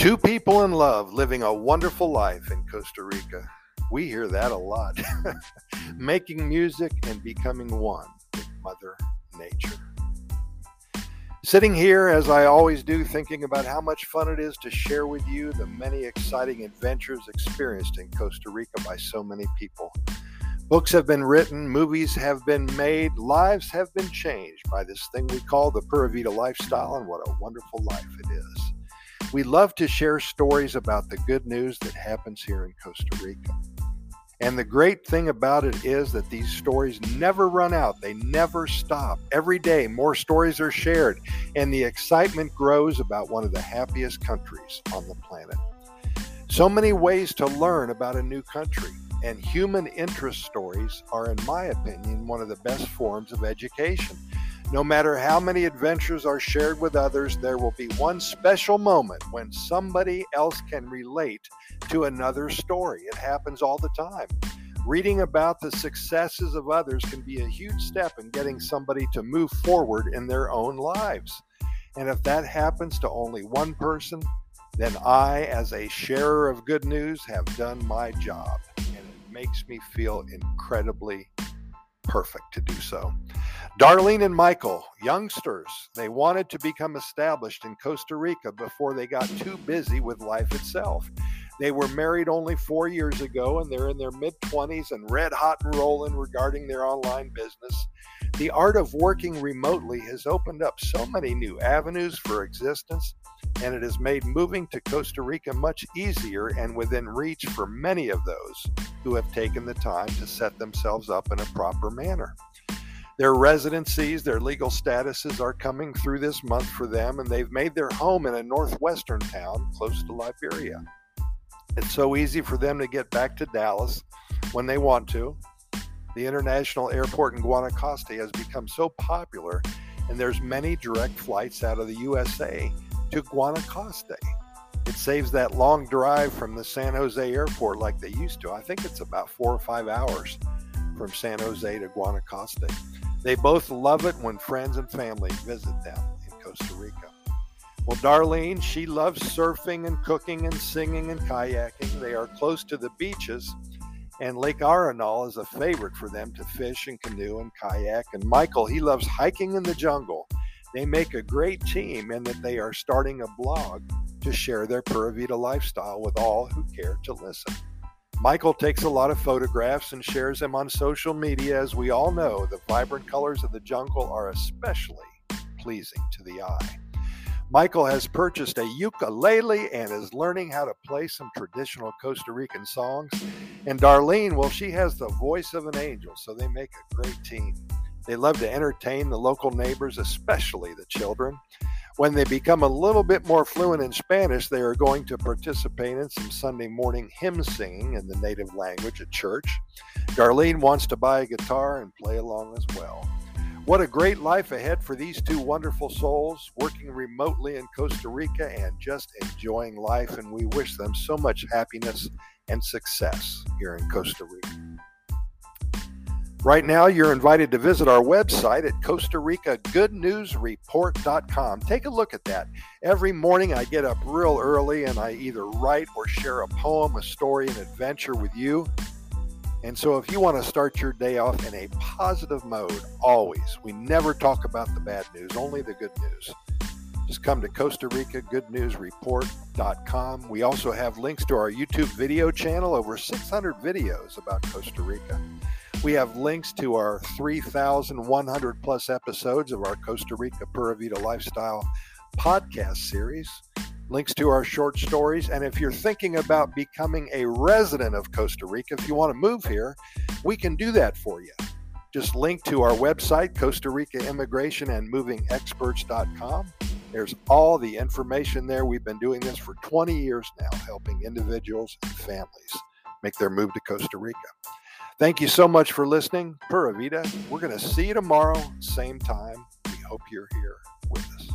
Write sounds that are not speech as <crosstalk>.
Two people in love living a wonderful life in Costa Rica. We hear that a lot. <laughs> Making music and becoming one with Mother Nature. Sitting here, as I always do, thinking about how much fun it is to share with you the many exciting adventures experienced in Costa Rica by so many people. Books have been written, movies have been made, lives have been changed by this thing we call the Pura Vida lifestyle, and what a wonderful life it is. We love to share stories about the good news that happens here in Costa Rica. And the great thing about it is that these stories never run out, they never stop. Every day, more stories are shared, and the excitement grows about one of the happiest countries on the planet. So many ways to learn about a new country, and human interest stories are, in my opinion, one of the best forms of education. No matter how many adventures are shared with others, there will be one special moment when somebody else can relate to another story. It happens all the time. Reading about the successes of others can be a huge step in getting somebody to move forward in their own lives. And if that happens to only one person, then I, as a sharer of good news, have done my job. And it makes me feel incredibly perfect to do so. Darlene and Michael, youngsters, they wanted to become established in Costa Rica before they got too busy with life itself. They were married only four years ago and they're in their mid 20s and red hot and rolling regarding their online business. The art of working remotely has opened up so many new avenues for existence, and it has made moving to Costa Rica much easier and within reach for many of those who have taken the time to set themselves up in a proper manner. Their residencies, their legal statuses are coming through this month for them, and they've made their home in a northwestern town close to Liberia. It's so easy for them to get back to Dallas when they want to. The international airport in Guanacaste has become so popular, and there's many direct flights out of the USA to Guanacaste. It saves that long drive from the San Jose airport like they used to. I think it's about four or five hours from San Jose to Guanacaste. They both love it when friends and family visit them in Costa Rica. Well, Darlene, she loves surfing and cooking and singing and kayaking. They are close to the beaches, and Lake Arenal is a favorite for them to fish and canoe and kayak. And Michael, he loves hiking in the jungle. They make a great team in that they are starting a blog to share their Pura Vida lifestyle with all who care to listen. Michael takes a lot of photographs and shares them on social media. As we all know, the vibrant colors of the jungle are especially pleasing to the eye. Michael has purchased a ukulele and is learning how to play some traditional Costa Rican songs. And Darlene, well, she has the voice of an angel, so they make a great team. They love to entertain the local neighbors, especially the children. When they become a little bit more fluent in Spanish, they are going to participate in some Sunday morning hymn singing in the native language at church. Darlene wants to buy a guitar and play along as well. What a great life ahead for these two wonderful souls working remotely in Costa Rica and just enjoying life. And we wish them so much happiness and success here in Costa Rica. Right now, you're invited to visit our website at Costa Rica Good News Report.com. Take a look at that. Every morning, I get up real early and I either write or share a poem, a story, an adventure with you. And so, if you want to start your day off in a positive mode, always, we never talk about the bad news, only the good news. Just come to Costa Rica Good News Report.com. We also have links to our YouTube video channel, over 600 videos about Costa Rica. We have links to our 3,100 plus episodes of our Costa Rica Pura Vida Lifestyle podcast series, links to our short stories. And if you're thinking about becoming a resident of Costa Rica, if you want to move here, we can do that for you. Just link to our website, Costa Rica Immigration and Moving Experts.com. There's all the information there. We've been doing this for 20 years now, helping individuals and families make their move to Costa Rica. Thank you so much for listening. Pura Vida. We're going to see you tomorrow, same time. We hope you're here with us.